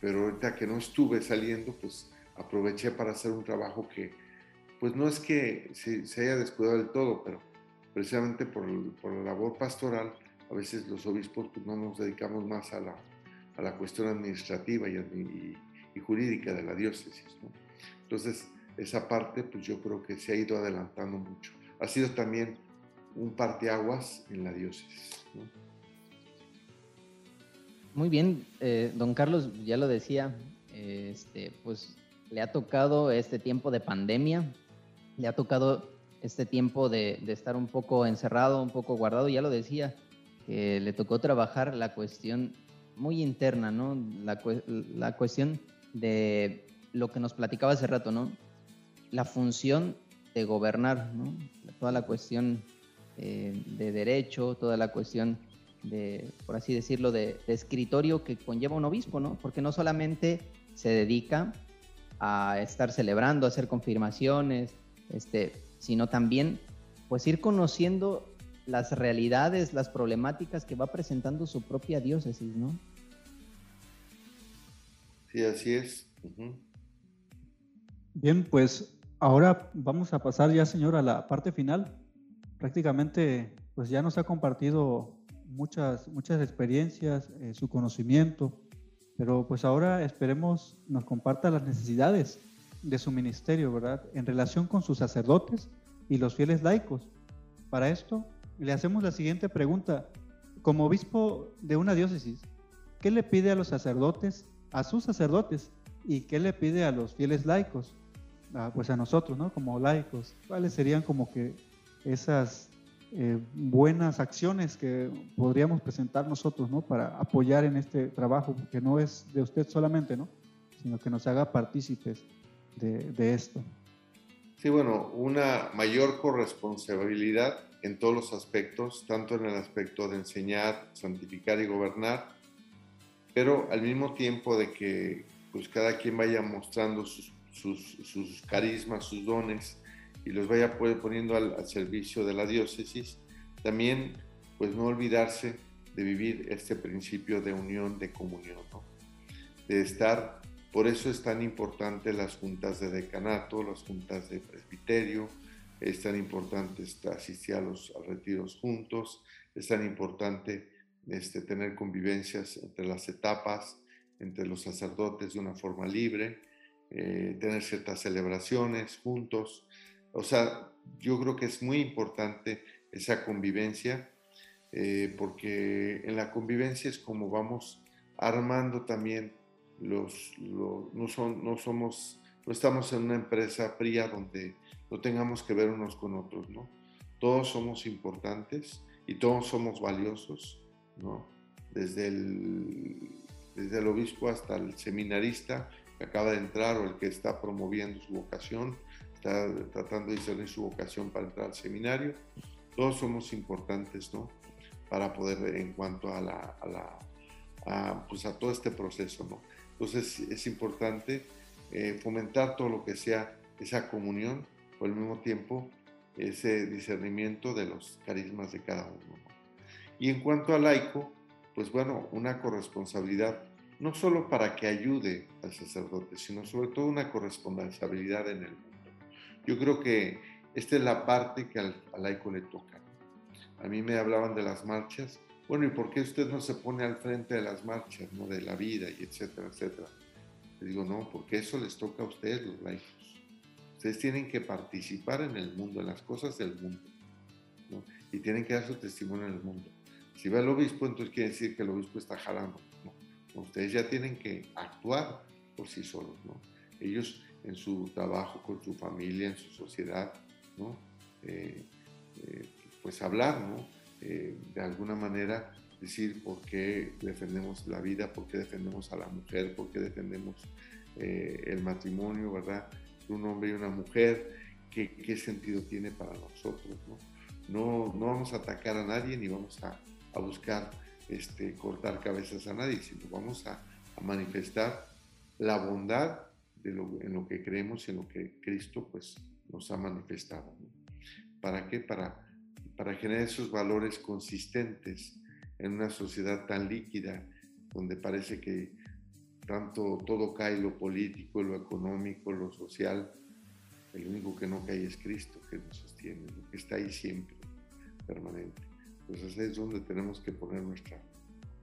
Pero ahorita que no estuve saliendo, pues aproveché para hacer un trabajo que, pues no es que se, se haya descuidado del todo, pero precisamente por, por, la labor pastoral, a veces los obispos pues, no nos dedicamos más a la, a la cuestión administrativa y, y, jurídica de la diócesis. Entonces, esa parte, pues yo creo que se ha ido adelantando mucho. Ha sido también un parteaguas en la diócesis. Muy bien, eh, don Carlos, ya lo decía, este, pues le ha tocado este tiempo de pandemia, le ha tocado este tiempo de, estar un poco encerrado, un poco guardado, ya lo decía, que le tocó trabajar la cuestión muy interna, ¿no? La, la, cuestión de lo que nos platicaba hace rato, ¿no? La función de gobernar, ¿no? Toda la cuestión eh, de derecho, toda la cuestión de, por así decirlo, de, de, escritorio que conlleva un obispo, ¿no? Porque no solamente se dedica a estar celebrando, a hacer confirmaciones, este, sino también pues ir conociendo las realidades, las problemáticas que va presentando su propia diócesis, ¿no? Sí, así es. Bien, pues ahora vamos a pasar ya, señor, a la parte final. Prácticamente, pues ya nos ha compartido muchas, muchas experiencias, eh, su conocimiento, pero pues ahora esperemos nos comparta las necesidades de su ministerio, ¿verdad? En relación con sus sacerdotes y los fieles laicos. Para esto, le hacemos la siguiente pregunta. Como obispo de una diócesis, ¿qué le pide a los sacerdotes, a sus sacerdotes, y qué le pide a los fieles laicos? Ah, pues a nosotros, ¿no? Como laicos. ¿Cuáles serían como que esas eh, buenas acciones que podríamos presentar nosotros, ¿no? Para apoyar en este trabajo, que no es de usted solamente, ¿no? Sino que nos haga partícipes de, esto? Sí, bueno, una mayor corresponsabilidad en todos los aspectos, tanto en el aspecto de enseñar, santificar y gobernar, pero al mismo tiempo de que pues cada quien vaya mostrando sus, sus, carismas, sus dones y los vaya poniendo al, servicio de la diócesis, también pues no olvidarse de vivir este principio de unión, de comunión, de estar, por eso es tan importante las juntas de decanato, las juntas de presbiterio, es tan importante asistir a los retiros juntos, es tan importante este, tener convivencias entre las etapas, entre los sacerdotes de una forma libre, eh, tener ciertas celebraciones juntos. O sea, yo creo que es muy importante esa convivencia, eh, porque en la convivencia es como vamos armando también los, no, son, no somos, no estamos en una empresa fría donde no tengamos que ver unos con otros, ¿no? Todos somos importantes y todos somos valiosos, ¿no? Desde el, desde el obispo hasta el seminarista que acaba de entrar o el que está promoviendo su vocación, está tratando de discernir su vocación para entrar al seminario. Todos somos importantes, ¿no? Para poder en cuanto a, la, a, la, pues a todo este proceso, ¿no? Entonces es importante eh, fomentar todo lo que sea esa comunión, o al mismo tiempo ese discernimiento de los carismas de cada uno. Y en cuanto al laico, pues bueno, una corresponsabilidad no solo para que ayude al sacerdote, sino sobre todo una corresponsabilidad en el mundo. Yo creo que esta es la parte que al, laico le toca. A mí me hablaban de las marchas. Bueno, ¿y por qué usted no se pone al frente de las marchas, ¿no? de la vida y etcétera, etcétera? Le digo, no, porque eso les toca a ustedes, los laicos. Ustedes tienen que participar en el mundo, en las cosas del mundo. Y tienen que dar su testimonio en el mundo. Si va el obispo, entonces quiere decir que el obispo está jalando. Ustedes ya tienen que actuar por sí solos. Ellos en su trabajo, con su familia, en su sociedad. Eh, eh, pues hablar. Eh, de alguna manera decir por qué defendemos la vida, por qué defendemos a la mujer, por qué defendemos el matrimonio, ¿verdad? Un hombre y una mujer, qué, sentido tiene para nosotros, ¿no? ¿no? Vamos a atacar a nadie ni vamos a buscar este, cortar cabezas a nadie, sino vamos a, manifestar la bondad de lo, en lo que creemos y en lo que Cristo pues, nos ha manifestado. ¿Para qué? Para, para generar esos valores consistentes en una sociedad tan líquida, donde parece que tanto todo cae, lo político, lo económico, lo social, el único que no cae es Cristo que nos sostiene, que está ahí siempre, permanente. Entonces es donde tenemos que poner nuestra,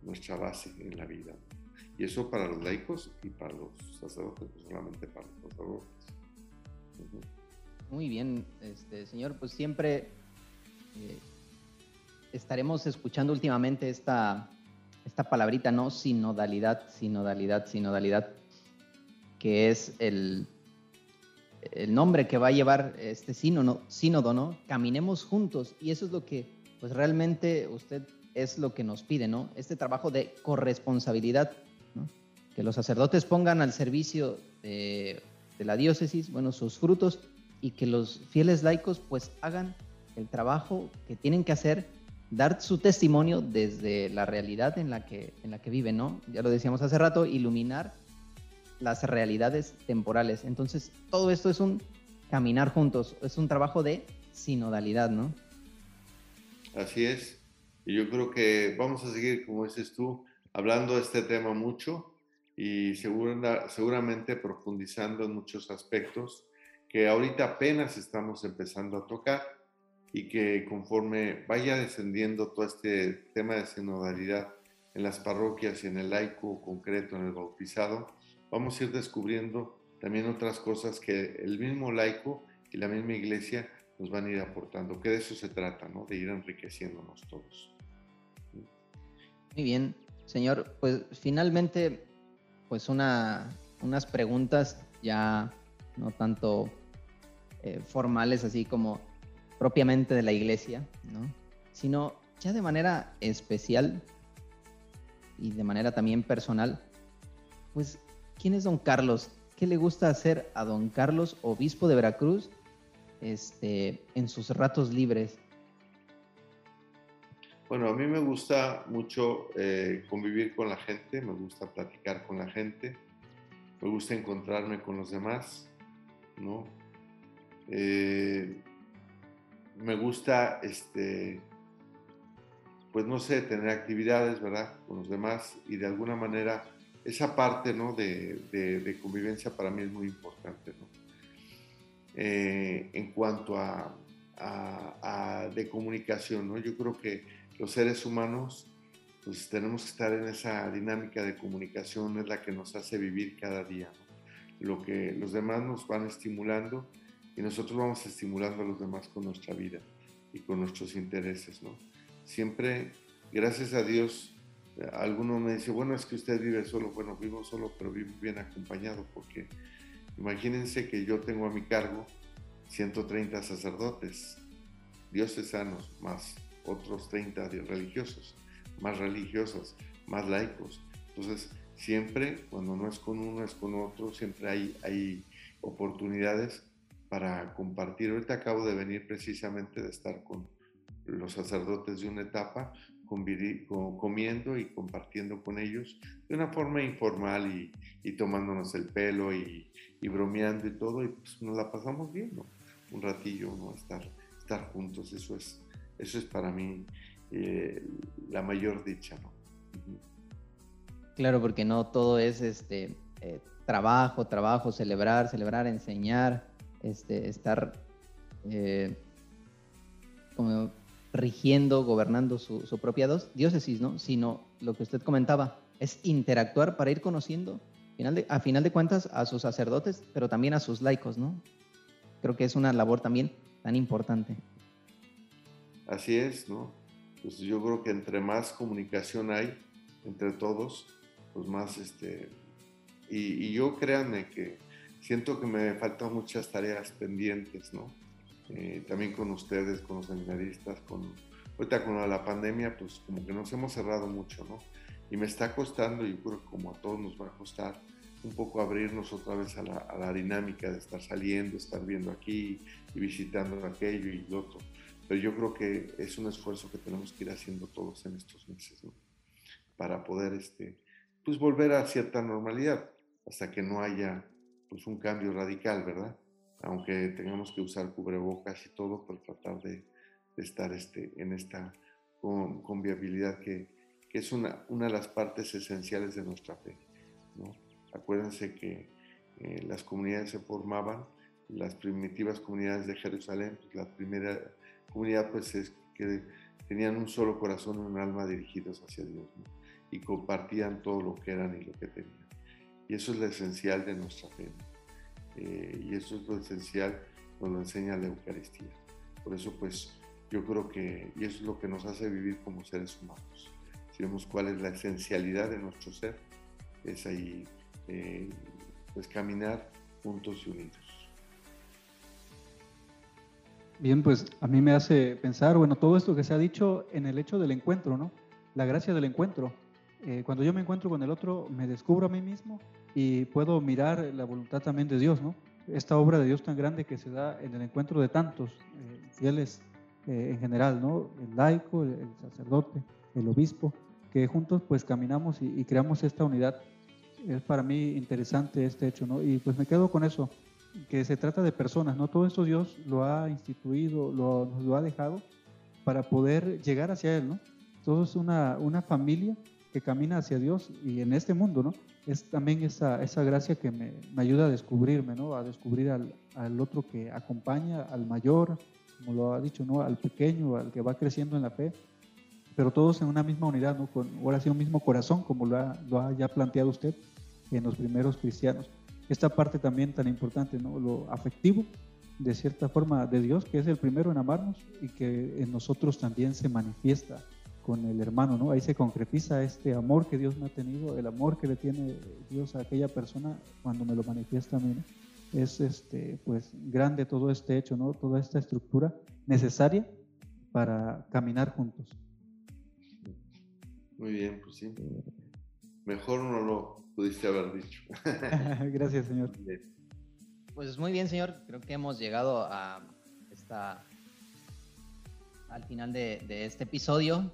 nuestra base en la vida. Y eso para los laicos y para los sacerdotes, no solamente para los sacerdotes. Muy bien, este, señor, pues siempre eh, estaremos escuchando últimamente esta, esta palabrita, ¿no? Sinodalidad, sinodalidad, sinodalidad, que es el, el nombre que va a llevar este sínodo, sínodo, ¿no? Caminemos juntos y eso es lo que pues realmente usted es lo que nos pide, ¿no? Este trabajo de corresponsabilidad, ¿no? Que los sacerdotes pongan al servicio de, la diócesis, bueno, sus frutos y que los fieles laicos pues hagan el trabajo que tienen que hacer, dar su testimonio desde la realidad en la que, en la que viven, ¿no? Ya lo decíamos hace rato, iluminar las realidades temporales. Entonces, todo esto es un caminar juntos, es un trabajo de sinodalidad, ¿no? Así es. Y yo creo que vamos a seguir, como dices tú, hablando de este tema mucho y seguramente profundizando en muchos aspectos que ahorita apenas estamos empezando a tocar y que conforme vaya descendiendo todo este tema de sinodalidad en las parroquias y en el laico concreto, en el bautizado, vamos a ir descubriendo también otras cosas que el mismo laico y la misma iglesia nos van a ir aportando, que de eso se trata, ¿no? De ir enriqueciéndonos todos. Muy bien, señor. Pues finalmente, pues una, unas preguntas ya no tanto eh, formales así como propiamente de la iglesia, ¿no? Sino ya de manera especial y de manera también personal, pues, ¿quién es don Carlos? ¿Qué le gusta hacer a don Carlos, obispo de Veracruz, este, en sus ratos libres? Bueno, a mí me gusta mucho eh, convivir con la gente, me gusta platicar con la gente, me gusta encontrarme con los demás, ¿no? Eh, me gusta, este, pues no sé, tener actividades, ¿verdad? Con los demás y de alguna manera esa parte, ¿no? De, convivencia para mí es muy importante, ¿no? Eh, en cuanto a, de comunicación, ¿no? Yo creo que los seres humanos pues tenemos que estar en esa dinámica de comunicación, es la que nos hace vivir cada día. Lo que los demás nos van estimulando y nosotros vamos estimulando a los demás con nuestra vida y con nuestros intereses. ¿no? Siempre, gracias a Dios, alguno me dice, bueno, es que usted vive solo. Bueno, vivo solo, pero vivo bien acompañado, porque imagínense que yo tengo a mi cargo 130 sacerdotes diocesanos, más otros 30 religiosos más religiosos, más laicos. Entonces, siempre, cuando no es con uno, es con otro, siempre hay, hay oportunidades para compartir. Ahorita acabo de venir precisamente de estar con los sacerdotes de una etapa, comiendo y compartiendo con ellos de una forma informal y, tomándonos el pelo y, bromeando y todo, y pues nos la pasamos bien, ¿no? Un ratillo, ¿no? Estar, estar juntos, eso es, eso es para mí eh, la mayor dicha, ¿no? Claro, porque no todo es este eh, trabajo, trabajo, celebrar, celebrar, enseñar, este, estar eh, como rigiendo, gobernando su, propia diócesis, ¿no? Sino lo que usted comentaba, es interactuar para ir conociendo, a final de cuentas, a sus sacerdotes, pero también a sus laicos, ¿no? Creo que es una labor también tan importante. Así es, ¿no? pues yo creo que entre más comunicación hay entre todos, pues más, este, y, yo créanme que siento que me faltan muchas tareas pendientes, ¿no? Eh, también con ustedes, con los seminaristas, con, ahorita con la pandemia, pues como que nos hemos cerrado mucho, ¿no? Y me está costando, y yo creo que como a todos nos va a costar, un poco abrirnos otra vez a la, a la dinámica de estar saliendo, estar viendo aquí y visitando aquello y lo otro. Pero yo creo que es un esfuerzo que tenemos que ir haciendo todos en estos meses, ¿no? Para poder, este, pues, volver a cierta normalidad, hasta que no haya, pues, un cambio radical, ¿verdad? Aunque tengamos que usar cubrebocas y todo, por tratar de, estar este, en esta conviabilidad que, que es una, una de las partes esenciales de nuestra fe, ¿no? Acuérdense que eh, las comunidades se formaban, las primitivas comunidades de Jerusalén, pues, la primera comunidad pues es que tenían un solo corazón y un alma dirigidos hacia Dios y compartían todo lo que eran y lo que tenían. Y eso es lo esencial de nuestra fe. Eh, y eso es lo esencial, nos lo enseña la Eucaristía. Por eso pues yo creo que, y eso es lo que nos hace vivir como seres humanos. Si vemos cuál es la esencialidad de nuestro ser, es ahí eh, pues caminar juntos y unidos. Bien, pues a mí me hace pensar, bueno, todo esto que se ha dicho en el hecho del encuentro, ¿no? La gracia del encuentro. Eh, cuando yo me encuentro con el otro, me descubro a mí mismo y puedo mirar la voluntad también de Dios, ¿no? Esta obra de Dios tan grande que se da en el encuentro de tantos eh, fieles eh, en general, ¿no? El laico, el, sacerdote, el obispo, que juntos pues caminamos y, y creamos esta unidad. Es para mí interesante este hecho, ¿no? Y pues me quedo con eso que se trata de personas, ¿no? Todo esto Dios lo ha instituido, lo, nos lo ha dejado para poder llegar hacia Él, ¿no? Todo es una, una familia que camina hacia Dios y en este mundo, ¿no? Es también esa, esa gracia que me, me ayuda a descubrirme, ¿no? A descubrir al, al, otro que acompaña, al mayor, como lo ha dicho, ¿no? Al pequeño, al que va creciendo en la fe, pero todos en una misma unidad, ¿no? Con ahora sí un mismo corazón, como lo ha, lo ha ya planteado usted en los primeros cristianos esta parte también tan importante, ¿no? Lo afectivo, de cierta forma, de Dios, que es el primero en amarnos y que en nosotros también se manifiesta con el hermano, ¿no? Ahí se concretiza este amor que Dios me ha tenido, el amor que le tiene Dios a aquella persona cuando me lo manifiesta a mí, Es, este, pues, grande todo este hecho, ¿no? Toda esta estructura necesaria para caminar juntos. Muy bien, pues sí. Mejor no lo pudiste haber dicho. Gracias, señor. Pues muy bien, señor. Creo que hemos llegado a esta al final de, este episodio.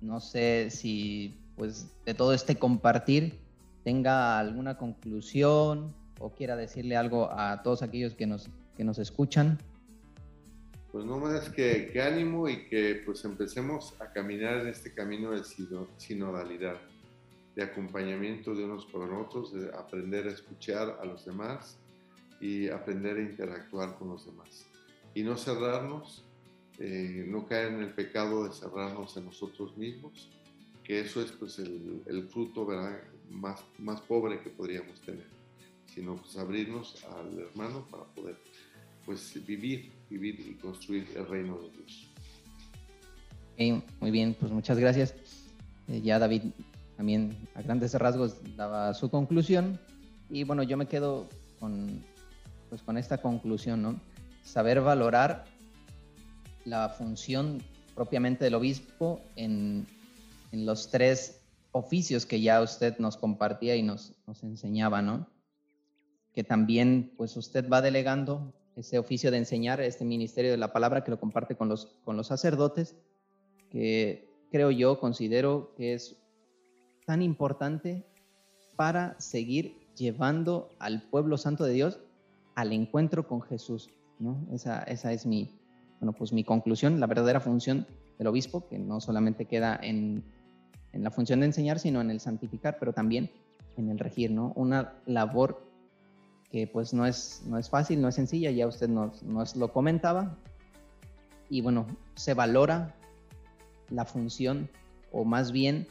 No sé si pues de todo este compartir tenga alguna conclusión o quiera decirle algo a todos aquellos que nos que nos escuchan? Pues no más que, que ánimo y que pues empecemos a caminar en este camino de sinodalidad, de acompañamiento de unos por otros, de aprender a escuchar a los demás y aprender a interactuar con los demás. Y no cerrarnos, eh, no caer en el pecado de cerrarnos en nosotros mismos, que eso es pues el, fruto ¿verdad? Más, más pobre que podríamos tener, sino pues abrirnos al hermano para poder pues vivir, vivir y construir el reino de Dios. muy bien, pues muchas gracias. Eh, ya David también a grandes rasgos daba su conclusión y bueno, yo me quedo con, pues, con esta conclusión, ¿no? Saber valorar la función propiamente del obispo en, en los tres oficios que ya usted nos compartía y nos, enseñaba, ¿no? Que también, pues usted va delegando ese oficio de enseñar, este ministerio de la palabra que lo comparte con los, con los sacerdotes, que creo yo, considero que es tan importante para seguir llevando al pueblo santo de Dios al encuentro con Jesús. ¿no? Esa, esa es mi, bueno, pues mi conclusión, la verdadera función del obispo, que no solamente queda en, en la función de enseñar, sino en el santificar, pero también en el regir, ¿no? Una labor que pues no es, no es fácil, no es sencilla, ya usted nos, nos lo comentaba. Y bueno, se valora la función, o más bien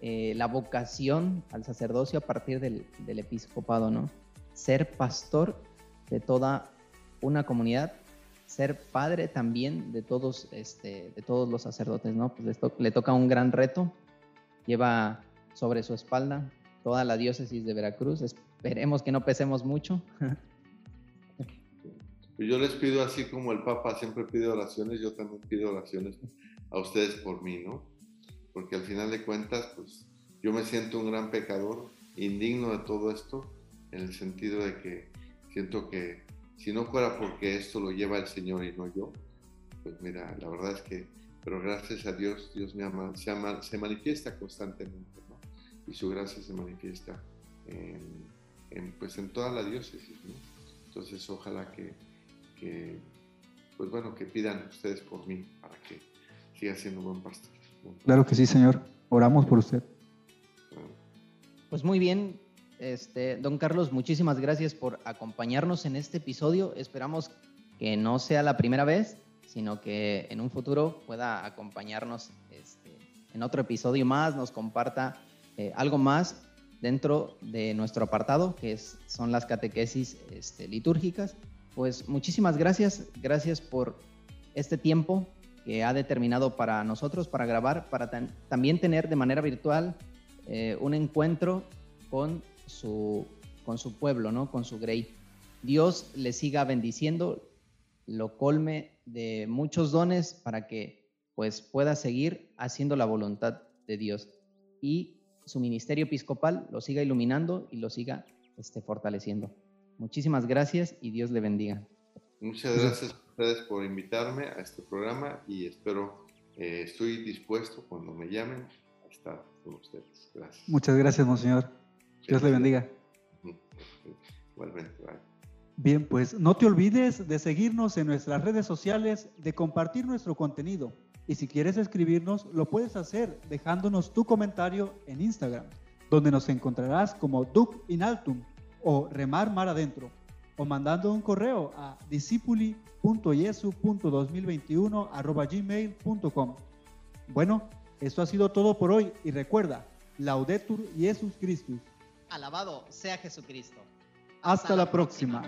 eh, la vocación al sacerdocio a partir del, del, episcopado, ¿no? Ser pastor de toda una comunidad, ser padre también de todos, este, de todos los sacerdotes, ¿no? Pues le toca un gran reto, lleva sobre su espalda toda la diócesis de Veracruz, Esperemos que no pesemos mucho. Pues yo les pido así como el Papa siempre pide oraciones, yo también pido oraciones a ustedes por mí, ¿no? Porque al final de cuentas, pues yo me siento un gran pecador, indigno de todo esto, en el sentido de que siento que si no fuera porque esto lo lleva el Señor y no yo, pues mira, la verdad es que, pero gracias a Dios, Dios me ama, se, ama, se manifiesta constantemente, ¿no? Y su gracia se manifiesta en en, pues en toda la diócesis, ¿no? Entonces ojalá que, pues bueno, que pidan ustedes por mí para que siga siendo buen pastor. Claro que sí, Señor. Oramos por usted. Pues muy bien, este, don Carlos, muchísimas gracias por acompañarnos en este episodio. Esperamos que no sea la primera vez, sino que en un futuro pueda acompañarnos este, en otro episodio más, nos comparta eh, algo más dentro de nuestro apartado, que es, son las catequesis este, litúrgicas. Pues muchísimas gracias, gracias por este tiempo que ha determinado para nosotros, para grabar, para también tener de manera virtual eh, un encuentro con su, con su pueblo, ¿no? con su Grey. Dios le siga bendiciendo, lo colme de muchos dones para que pues pueda seguir haciendo la voluntad de Dios. Y su ministerio episcopal lo siga iluminando y lo siga este, fortaleciendo. Muchísimas gracias y Dios le bendiga. Muchas gracias a ustedes por invitarme a este programa y espero, eh, estoy dispuesto cuando me llamen a estar con ustedes. Gracias. Muchas gracias, Monseñor. Dios le bendiga. Igualmente. Bien, pues no te olvides de seguirnos en nuestras redes sociales, de compartir nuestro contenido. Y si quieres escribirnos, lo puedes hacer dejándonos tu comentario en Instagram, donde nos encontrarás como Duc Inaltum o Remar Mar Adentro, o mandando un correo a discipuli.yesu.2021.gmail.com. Bueno, esto ha sido todo por hoy y recuerda, Laudetur Jesus Christus. Alabado sea Jesucristo. Hasta, la, próxima.